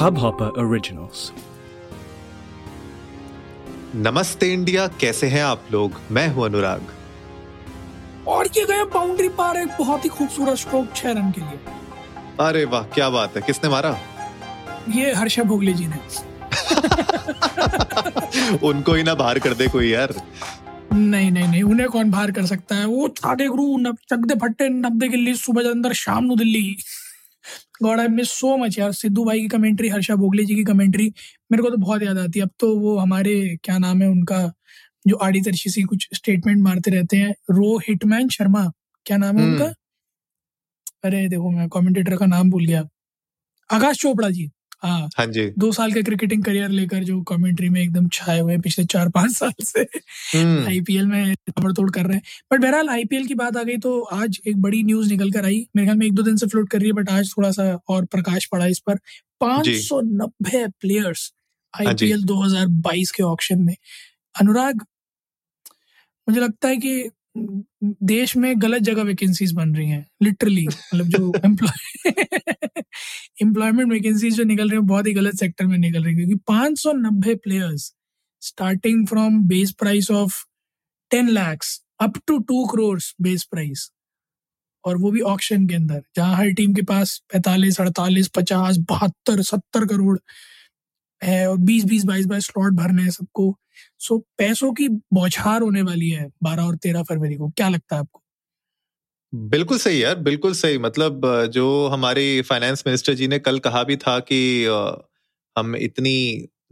Hubhopper Originals. नमस्ते India कैसे हैं आप लोग? मैं हूँ अनुराग। और ये गए बाउंड्री पार एक बहुत ही खूबसूरत स्ट्रोक छह रन के लिए। अरे वाह क्या बात है किसने मारा? ये हर्षा भोगले जी ने। उनको ही ना बाहर कर दे कोई यार। नहीं नहीं नहीं उन्हें कौन बाहर कर सकता है? वो छाटे गुरु नब चकदे फट्टे नब्बे गिल्ली सुबह अंदर शाम नु Delhi. God I miss so much यार। सिद्धू भाई की कमेंट्री हर्षा भोगले जी की कमेंट्री मेरे को तो बहुत याद आती है। अब तो वो हमारे क्या नाम है उनका जो आड़ी तरशी सी कुछ स्टेटमेंट मारते रहते हैं। रो हिटमैन शर्मा क्या नाम है हम्म। उनका? अरे देखो मैं कमेंटेटर का नाम भूल गया। आकाश चोपड़ा जी। हाँ। हाँ जी। दो साल का क्रिकेटिंग करियर लेकर जो कमेंट्री में एकदम छाए हुए पिछले चार पाँच साल से। हम्म, आईपीएल में ताबड़तोड़ कर रहे हैं। बट बहरहाल आईपीएल की बात आ गई तो आज एक बड़ी न्यूज़ निकल कर आई। मेरे ख्याल में एक दो दिन से फ्लोट कर रही है बट आज थोड़ा सा और प्रकाश पड़ा इस पर। पाँच सौ नब्बे प्लेयर्स। आईपीएल 2022 के ऑप्शन में। अनुराग मुझे लगता है कि देश में गलत जगह वैकेंसीज बन रही हैं लिटरली मतलब जो एम्प्लॉय एम्प्लॉयमेंट वैकेंसीज जो निकल रही हैं बहुत ही गलत सेक्टर में निकल रही हैं क्योंकि 590 players starting from base price of ten lakhs up to 2 crore base price और वो भी ऑक्शन के अंदर जहाँ हर टीम के पास 45 48 50 बहत्तर सत्तर करोड़ है और 20 20 22 22 स्लॉट भरने हैं सबको। सो पैसों की बौछार होने वाली है 12 और 13 फरवरी को। क्या लगता है आपको? बिल्कुल सही यार बिल्कुल सही। मतलब जो हमारी फाइनेंस मिनिस्टर जी ने कल कहा भी था कि हम इतनी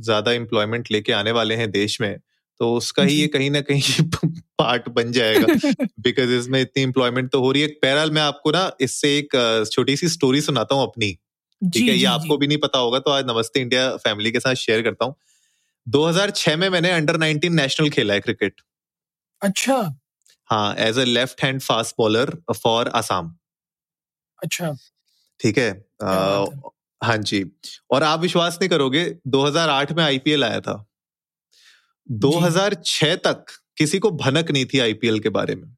ज़्यादा एम्प्लॉयमेंट लेके आने वाले हैं देश में तो उसका ही ये कहीं ना कहीं पार्ट बन जाएगा बिकॉज़ इसमें इतनी एम्प्लॉयमेंट तो हो रही है। पैरल मैं आपको ना इससे एक छोटी सी स्टोरी सुनाता हूँ अपनी। ठीक है ये आपको भी नहीं पता होगा तो आज नमस्ते इंडिया फैमिली के साथ शेयर करता हूँ। 2006 में मैंने अंडर 19 नेशनल खेला है क्रिकेट। अच्छा। हाँ as a left hand fast bowler for Assam अच्छा। ठीक है हाँ। जी और आप विश्वास नहीं करोगे 2008 में आईपीएल आया था। 2006 तक किसी को भनक नहीं थी आईपीएल के बारे में।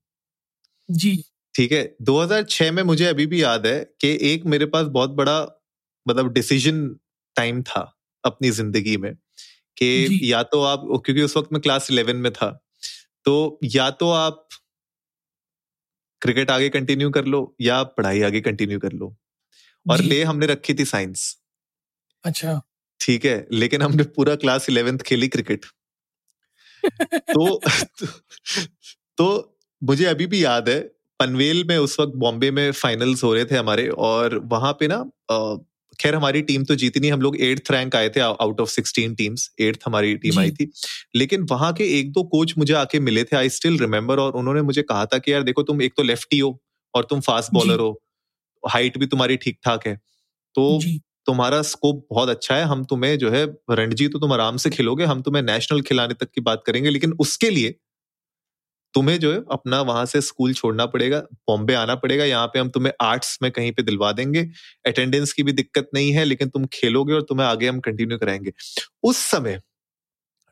जी। ठीक है 2006 में मुझे अभी भी याद है कि एक मेरे पास बहुत बड़ा मतलब डिसीज़न टाइम था अपनी ज़िंदगी में कि या तो आप क्योंकि उस वक्त मैं क्लास 11 में था तो या तो आप क्रिकेट आगे कंटिन्यू कर लो या पढ़ाई आगे कंटिन्यू कर लो। और ले हमने रखी थी साइंस अच्छा। ठीक है लेकिन हमने पूरा क्लास इलेवेंथ खेली क्रिकेट तो तो तो मुझे अभी भी याद है पनवेल में उस वक्त बॉम्बे में फाइनल्स हो रहे थे हमारे और वहाँ पे ना खैर हमारी टीम तो जीती नहीं। हम लोग एट्थ रैंक आए थे out of sixteen teams eighth हमारी टीम आई थी। लेकिन वहाँ के एक दो कोच मुझे आके मिले थे आई स्टिल रिमेम्बर और उन्होंने मुझे कहा था कि यार देखो तुम एक तो लेफ्टी हो और तुम फास्ट बॉलर हो। हाइट भी तुम्हारी ठीक ठाक है। तो तुम्हारा स्कोप बहुत अच्छा है। हम तुम्हें जो है रणजी तो तुम आराम से खेलोगे। हम तुम्हें नेशनल खिलाने तक की बात करेंगे। लेकिन उसके लिए तुम्हें जो है अपना वहाँ से स्कूल छोड़ना पड़ेगा बॉम्बे आना पड़ेगा यहाँ पे हम तुम्हें आर्ट्स में कहीं पे दिलवा देंगे। अटेंडेंस की भी दिक्कत नहीं है लेकिन तुम खेलोगे और तुम्हें आगे हम कंटिन्यू कराएँगे। उस समय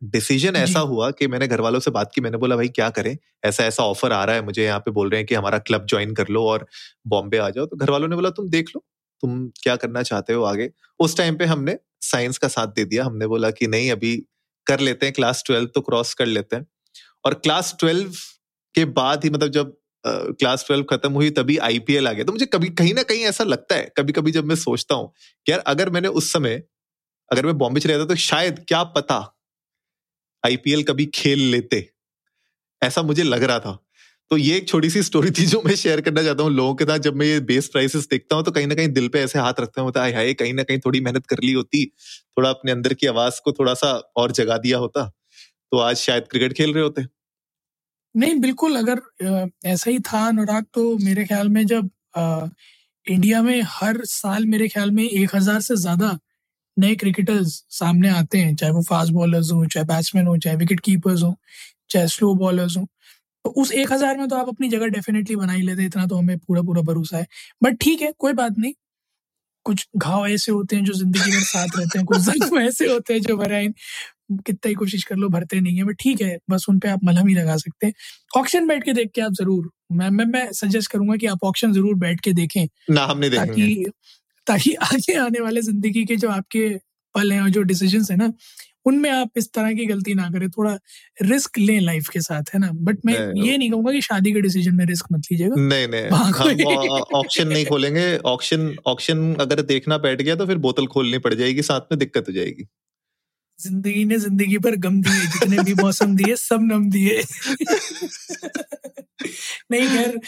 डिसीज़न ऐसा हुआ कि मैंने घर वालों से बात की मैंने बोला भाई क्या करें? ऐसा ऐसा ऑफ़र आ रहा है मुझे यहाँ पे बोल रहे हैं कि हमारा क्लब ज्वाइन कर लो और बॉम्बे आ जाओ। तो घर वालों ने बोला तुम देख लो तुम क्या करना चाहते हो आगे? उस टाइम पे हमने साइंस का साथ दे दिया हमने बोला कि नहीं अभी कर लेते हैं क्लास ट्वेल्व तो क्रॉस कर लेते हैं। और क्लास ट्वेल्व के बाद ही मतलब जब क्लास ट्वेल्व खत्म हुई तभी आईपीएल आ गया। तो मुझे कभी कहीं ना कहीं ऐसा लगता है कभी कभी जब मैं सोचता हूँ कि यार, अगर मैंने उस समय, अगर मैं बॉम्बे चले जाता तो शायद क्या पता आईपीएल कभी खेल लेते। ऐसा मुझे लग रहा था। तो ये एक छोटी सी स्टोरी थी जो मैं शेयर करना चाहता हूँ लोगों के साथ। जब मैं ये बेस प्राइसेस देखता हूँ तो कहीं ना कहीं दिल पे ऐसे हाथ रखते होता है, हाय, कहीं ना कहीं थोड़ी मेहनत कर ली होती, थोड़ा अपने अंदर की आवाज़ को थोड़ा सा और जगा दिया होता। तो आज शायद क्रिकेट खेल रहे होते? नहीं बिल्कुल अगर ऐसा ही था अनुराग तो मेरे ख्याल में जब अ, इंडिया में हर साल मेरे ख्याल में एक हज़ार से ज़्यादा नए क्रिकेटर्स सामने आते हैं चाहे वो फास्ट बॉलर्स हो चाहे बैट्समैन हो चाहे विकेट कीपर्स हो चाहे स्लो बॉलर्स हो तो उस एक हज़ार में तो आप अपनी जगह डेफिनेटली बना ही लेते इतना तो हमें पूरा पूरा भरोसा है। बट ठीक है कोई बात नहीं कुछ घाव ऐसे होते हैं जो ज़िंदगी में साथ रहते हैं कुछ जख्म ऐसे होते हैं जो भराइन कितना ही कोशिश कर लो भरते नहीं है। बट ठीक है बस उन पे आप मलहम ही लगा सकते हैं। ऑक्शन बैठ के देख के आप ज़रूर मैं मैं मैं सजेस्ट करूँगा कि आप ऑक्शन ज़रूर बैठ के देखें। ना हमने ताकि ताकि आगे आने वाले ज़िंदगी के जो आपके पल हैं और जो डिसीज़न है ना उनमें आप इस तरह की गलती ना करें थोड़ा रिस्क लें लाइफ के साथ है ना? बट मैं ये नहीं। कहूँगा कि शादी के डिसीज़न में रिस्क मत लीजिएगा। नहीं नहीं ऑप्शन नहीं खोलेंगे। ऑप्शन ऑप्शन अगर देखना बैठ गया तो फिर बोतल खोलनी पड़ जाएगी साथ में दिक्कत हो जाएगी। ज़िंदगी ने ज़िंदगी पर गम दिए जितने भी मौसम दिए सब नम दिए। नहीं खैर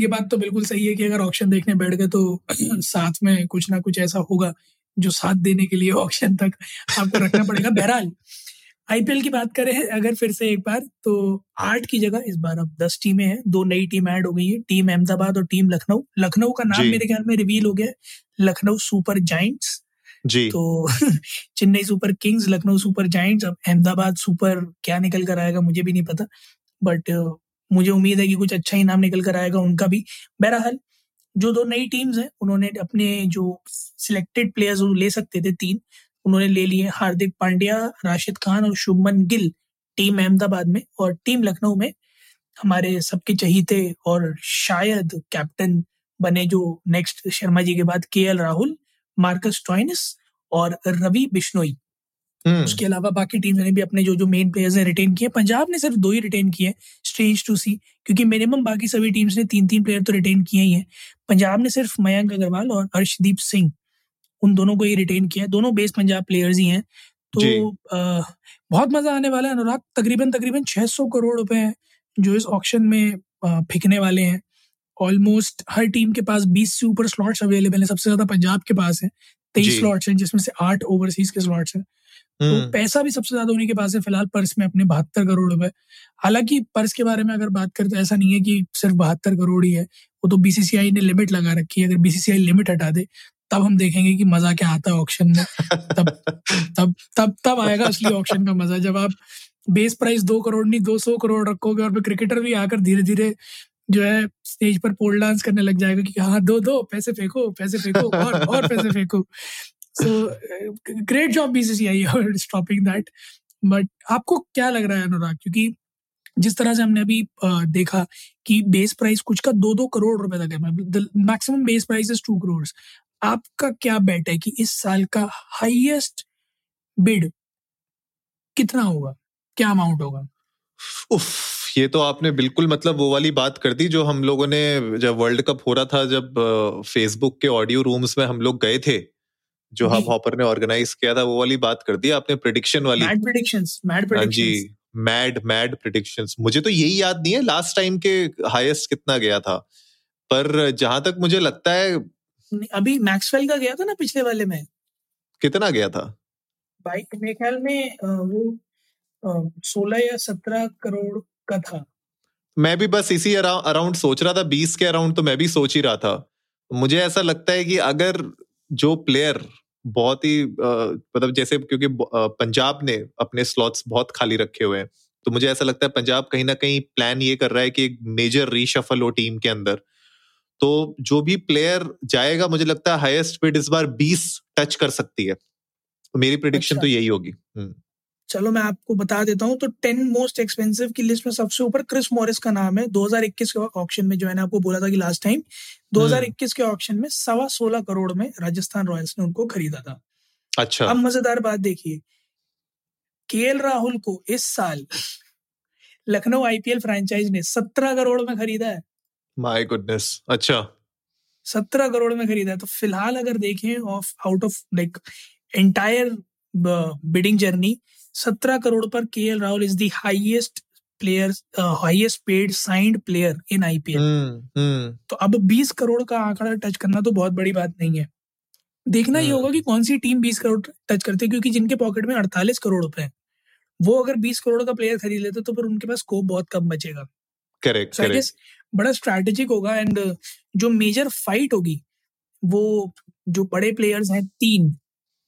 ये बात तो बिल्कुल सही है कि अगर ऑप्शन देखने बैठ गए तो साथ में कुछ ना कुछ ऐसा होगा। जो साथ देने के लिए ऑप्शन तक आपको रखना पड़ेगा। बहरहाल आईपीएल की बात करें अगर फिर से एक बार तो आठ की जगह इस बार अब दस टीमें हैं। दो नई टीम ऐड हो गई है। टीम अहमदाबाद और टीम लखनऊ। लखनऊ का नाम मेरे ख्याल में रिवील हो गया लखनऊ सुपर जाइंट्स। जी। तो Chennai super kings Lucknow super giants अब अहमदाबाद सुपर क्या निकल कर आएगा मुझे भी नहीं पता। बट मुझे उम्मीद है कि कुछ अच्छा ही नाम निकल कर आएगा उनका भी। बहरहाल जो दो नई टीम्स हैं, उन्होंने अपने जो सिलेक्टेड प्लेयर्स ले सकते थे तीन उन्होंने ले लिए हार्दिक पांड्या, राशिद खान और शुभमन गिल टीम अहमदाबाद में और टीम लखनऊ में हमारे सबके चहीते और शायद कैप्टन बने जो नेक्स्ट शर्मा जी के बाद के राहुल, मार्कस टॉइनिस और रवि बिश्नोई। उसके अलावा बाकी टीम ने भी अपने जो जो मेन प्लेयर्स हैं रिटेन किए। पंजाब ने सिर्फ़ दो ही रिटेन किए स्ट्रेंज टू सी क्योंकि मिनिमम बाकी सभी टीम्स ने तीन तीन प्लेयर तो रिटेन किए ही हैं। पंजाब ने सिर्फ़ मयंक अग्रवाल और हर्षदीप सिंह उन दोनों को ही रिटेन किया दोनों बेस पंजाब प्लेयर्स ही हैं। तो आ, बहुत मज़ा आने वाला है अनुराग। तकरीबन तकरीबन 600 करोड़ रुपए हैं जो इस ऑक्शन में फेंकने वाले हैं। ऑलमोस्ट हर टीम के पास 20 से ऊपर स्लॉट्स अवेलेबल हैं। सबसे ज़्यादा पंजाब के पास है। तेईस स्लॉट्स हैं जिसमें से आठ ओवरसीज के स्लॉट्स हैं। तो हम्म। पैसा भी सबसे ज़्यादा उन्हीं के पास है फ़िलहाल पर्स में अपने बहत्तर करोड़ रुपए। हालाँकि पर्स के बारे में अगर बात करें तो ऐसा नहीं है कि सिर्फ़ बहत्तर करोड़ ही है वो तो बीसीसीआई ने लिमिट लगा रखी है। अगर बीसीसीआई लिमिट हटा दे तब हम देखेंगे कि मज़ा क्या आता है ऑप्शन में। तब तब तब तब आएगा असली ऑप्शन का मज़ा। जब आप बेस प्राइस दो करोड़ नहीं दो सौ करोड़ रखोगे और फिर क्रिकेटर भी आकर धीरे धीरे जो है स्टेज पर पोल डांस करने लग जाएगा कि हाँ दो दो पैसे फेंको पैसे फेंको और और पैसे फेंको। सो ग्रेट जॉब बीसीसीआई और स्टॉपिंग दैट बट आपको क्या लग रहा है, अनुराग? क्योंकि जिस तरह से हमने अभी देखा कि बेस प्राइस कुछ का दो दो करोड़ रुपए तक है maximum base price is two crore आपका क्या बेट है कि इस साल का हाईएस्ट बिड कितना होगा? क्या अमाउंट होगा? उफ, ये तो आपने बिल्कुल मतलब वो वाली बात कर दी जो हम लोगों ने जब वर्ल्ड कप हो रहा था, जब फेसबुक के ऑडियो रूम्स में हम लोग गए थे। जो हब हॉपर ने ऑर्गेनाइज किया था वो वाली बात कर दी आपने प्रिडिक्शन वाली। मैड प्रिडिक्शंस मैड प्रिडिक्शंस जी मैड मैड प्रिडिक्शंस मुझे तो यही याद नहीं है लास्ट टाइम के हाईएस्ट कितना गया था। पर जहाँ तक मुझे लगता है अभी मैक्सवेल का गया था ना पिछले वाले में? कितना गया था? भाई मेरे ख्याल में वो सोलह या सत्रह करोड़ का था। मैं भी बस इसी अराउंड सोच रहा था बीस के अराउंड तो मैं भी सोच ही रहा था। मुझे ऐसा लगता है कि अगर जो प्लेयर बहुत ही मतलब जैसे क्योंकि पंजाब ने अपने स्लॉट्स बहुत खाली रखे हुए हैं तो मुझे ऐसा लगता है पंजाब कहीं ना कहीं प्लान ये कर रहा है कि एक मेजर रीशफल हो टीम के अंदर तो जो भी प्लेयर जाएगा मुझे लगता है हाईएस्ट बिड इस बार 20 टच कर सकती है तो मेरी प्रिडिक्शन तो अच्छा। तो यही होगी हम्म। चलो मैं आपको बता देता हूँ तो टेन मोस्ट एक्सपेंसिव की लिस्ट में सबसे ऊपर क्रिस मॉरिस का नाम है। 2021 के ऑक्शन में जो है ना आपको बोला था कि लास्ट टाइम 2021 के ऑक्शन में सवा सोलह करोड़ में राजस्थान रॉयल्स ने उनको खरीदा था। अच्छा। अब मज़ेदार बात देखिए केएल राहुल को इस साल लखनऊ आईपीएल फ्रेंचाइज ने सत्रह करोड़ में खरीदा है। माय गुडनेस अच्छा। सत्रह करोड़ में खरीदा है। तो फ़िलहाल अगर देखें of out of like entire bidding journey सत्रह करोड़ पर K L Rahul is the highest player highest paid signed player in IPL तो अब बीस करोड़ का आंकड़ा टच करना तो बहुत बड़ी बात नहीं है। देखना ये होगा कि कौन सी टीम बीस करोड़ टच करती है क्योंकि जिनके पॉकेट में अड़तालीस करोड़ रुपए हैं वो अगर बीस करोड़ का प्लेयर खरीद लेते तो फिर उनके पास स्कोप बहुत कम बचेगा। करेक्ट so बड़ा स्ट्रैटेजिक होगा एंड जो मेजर फाइट होगी वो जो बड़े प्लेयर्स हैं तीन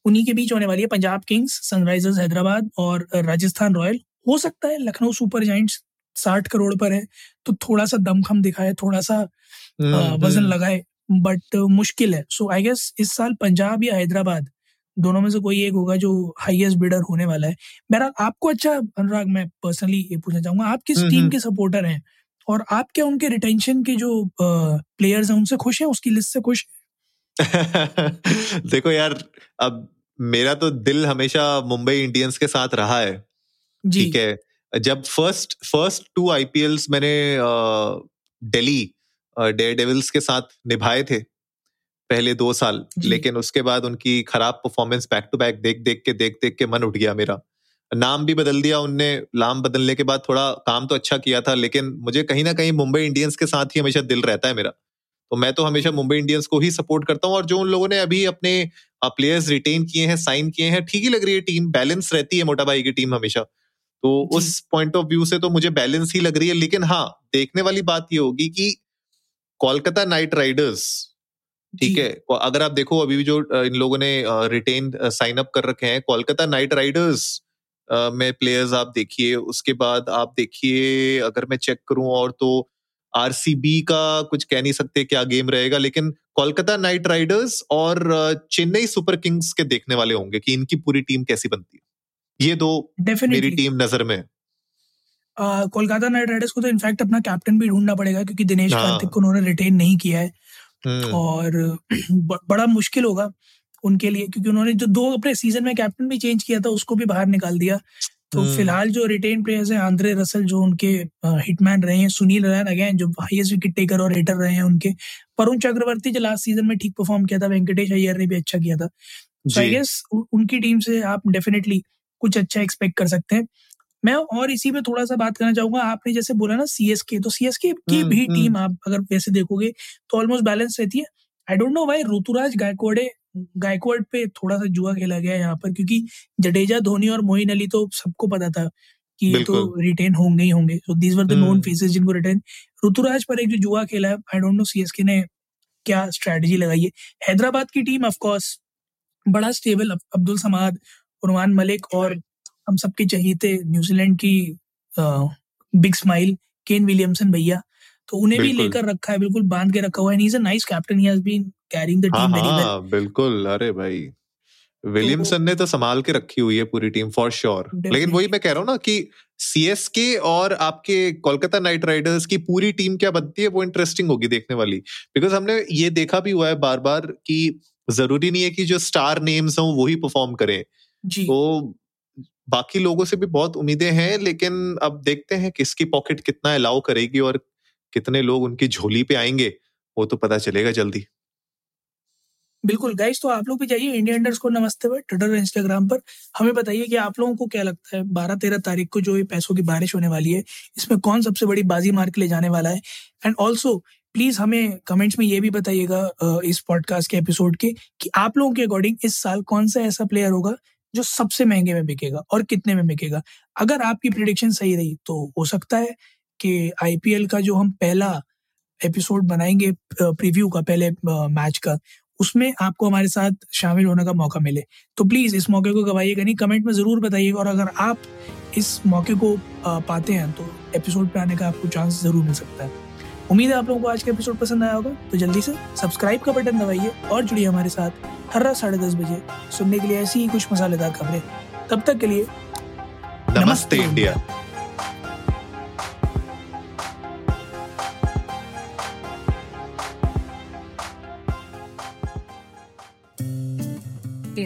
उन्हीं के बीच होने वाली है पंजाब किंग्स सनराइजर्स हैदराबाद और राजस्थान रॉयल। हो सकता है लखनऊ सुपर जाइंट्स साठ करोड़ पर है तो थोड़ा सा दमखम दिखाए थोड़ा सा हम्म, वज़न हम्म। लगाए बट मुश्किल है। सो आई गेस इस साल पंजाब या हैदराबाद दोनों में से कोई एक होगा जो हाईएस्ट बिडर होने वाला है। बहरहाल आपको अच्छा अनुराग मैं पर्सनली ये पूछना चाहूँगा आप किस टीम हम्म, के सपोर्टर हैं? और आप क्या उनके रिटेंशन के जो प्लेयर्स हैं उनसे खुश हैं? उसकी लिस्ट से खुश देखो यार अब मेरा तो दिल हमेशा मुंबई इंडियंस के साथ रहा है। ठीक है? जब फ़र्स्ट फ़र्स्ट टू आईपीएल्स मैंने दिल्ली डेयर डेविल्स के साथ निभाए थे पहले दो साल। लेकिन उसके बाद उनकी खराब परफॉर्मेंस बैक टू बैक देख देख के देख देख के मन उठ गया मेरा। नाम भी बदल दिया उनने नाम बदलने के बाद थोड़ा काम तो अच्छा किया था लेकिन मुझे कहीं ना कहीं मुंबई इंडियंस के साथ ही हमेशा दिल रहता है मेरा। तो मैं तो हमेशा मुंबई इंडियंस को ही सपोर्ट करता हूँ और जो उन लोगों ने अभी अपने प्लेयर्स रिटेन किए हैं साइन किए हैं ठीक ही लग रही है टीम बैलेंस रहती है मोटा भाई की टीम हमेशा। तो उस पॉइंट ऑफ़ व्यू से तो मुझे बैलेंस ही लग रही है लेकिन हाँ देखने वाली बात ये होगी कि कोलकाता नाइट राइडर्स ठीक है अगर आप देखो अभी भी जो इन लोगों ने रिटेन साइन अप कर रखे हैं कोलकाता नाइट राइडर्स में प्लेयर्स आप देखिए उसके बाद आप देखिए अगर मैं चेक करूँ और तो आरसीबी का कुछ कह नहीं सकते क्या गेम रहेगा लेकिन कोलकाता नाइट राइडर्स और चेन्नई सुपर किंग्स के देखने वाले होंगे कि इनकी पूरी टीम कैसी बनती है। ये दो Definitely. मेरी टीम नज़र में कोलकाता नाइट राइडर्स को तो इनफैक्ट अपना कैप्टन भी ढूंढना पड़ेगा क्योंकि दिनेश हाँ। कार्तिक को उन्होंने रिटेन नहीं किया है। हम्म, और ब- बड़ा मुश्किल होगा उनके लिए क्योंकि उन्होंने जो दो अपने सीज़न में कैप्टन भी चेंज किया था उसको भी बाहर निकाल दिया। तो हम्म। फ़िलहाल जो रिटेन प्लेयर्स हैं आंद्रे रसल जो उनके हिटमैन रहे हैं सुनील रैन अगेन जो हाईएस्ट विकेट टेकर और हिटर रहे हैं उनके वरुण चक्रवर्ती जो लास्ट सीज़न में ठीक परफॉर्म किया था वेंकटेश अय्यर ने भी अच्छा किया था सो आई गेस उनकी टीम से आप डेफिनेटली कुछ अच्छा एक्सपेक्ट कर सकते हैं मैं और इसी पे थोड़ा सा बात करना चाहूँगा आपने जैसे बोला ना सीएसके तो सीएसके की हम्म, भी हम्म। टीम आप अगर वैसे देखोगे तो ऑलमोस्ट बैलेंस रहती है I don't know why Ruturaj गायकवाड़े Gaikwad पे थोड़ा सा जुआ खेला गया यहाँ पर क्योंकि जडेजा धोनी और मोइन अली तो सबको पता था कि ये तो। रिटेन होंगे ही होंगे so these were the known. Faces जिनको रिटेन ऋतुराज पर एक जो जुआ खेला है आई डोंट नो सीएसके ने क्या स्ट्रेटजी लगाई है हैदराबाद की टीम ऑफ़ कोर्स बड़ा स्टेबल अब्दुल समाद उरमान मलिक और हम सबके चहीते न्यूजीलैंड की बिग स्माइल केन विलियमसन भैया तो उन्हें भी लेकर रखा है बिल्कुल बाँध के रखा हुआ है a nice captain he has been carrying the हाँ टीम वेरी वेल हाँ बिल्कुल अरे भाई। विलियमसन ने तो संभाल के रखी हुई है पूरी टीम फॉर श्योर लेकिन वही मैं कह रहा हूँ ना कि सीएसके और आपके कोलकाता नाइट राइडर्स की पूरी टीम क्या बनती है वो इंटरेस्टिंग होगी देखने वाली। बिकॉज़ हमने ये देखा भी हुआ है बार बार कि ज़रूरी नहीं है कि जो स्टार नेम्स हों वही परफॉर्म करें। जी। तो बाकी लोगों से भी बहुत उम्मीदें हैं लेकिन अब देखते हैं किसकी पॉकेट कितना अलाउ करेगी और कितने लोग उनकी झोली पे आएँगे, वो तो पता चलेगा जल्दी। बिल्कुल गाइस तो आप लोग भी जाइए इंडिया अंडर्स को नमस्ते पर ट्विटर और इंस्टाग्राम पर। हमें बताइए कि आप लोगों को क्या लगता है, बारह तेरह तारीख को जो ये पैसों की बारिश होने वाली है, इसमें कौन सबसे बड़ी बाजी मार के ले जाने वाला है? एंड ऑल्सो प्लीज़ हमें कमेंट्स में ये भी बताइएगा इस पॉडकास्ट के एपिसोड के, कि आप लोगों के अकॉर्डिंग इस साल कौन सा ऐसा प्लेयर होगा, जो सबसे महँगे में बिकेगा और कितने में बिकेगा। अगर आपकी प्रिडिक्शन सही रही तो हो सकता है कि आईपीएल का जो हम पहला एपिसोड बनाएँगे प्रीव्यू का पहले मैच का उसमें आपको हमारे साथ शामिल होने का मौका मिले। तो प्लीज़ इस मौके को गवाइएगा नहीं कमेंट में ज़रूर बताइएगा और अगर आप इस मौके को पाते हैं तो एपिसोड पे आने का आपको चांस ज़रूर मिल सकता है। उम्मीद है आप लोगों को आज का एपिसोड पसंद आया होगा तो जल्दी से सब्सक्राइब का बटन दबाइए और जुड़िए हमारे साथ हर रात साढ़े दस बजे सुनने के लिए ऐसी ही कुछ मसालेदार खबरें। तब तक के लिए नमस्ते नमस्ते। इंडिया।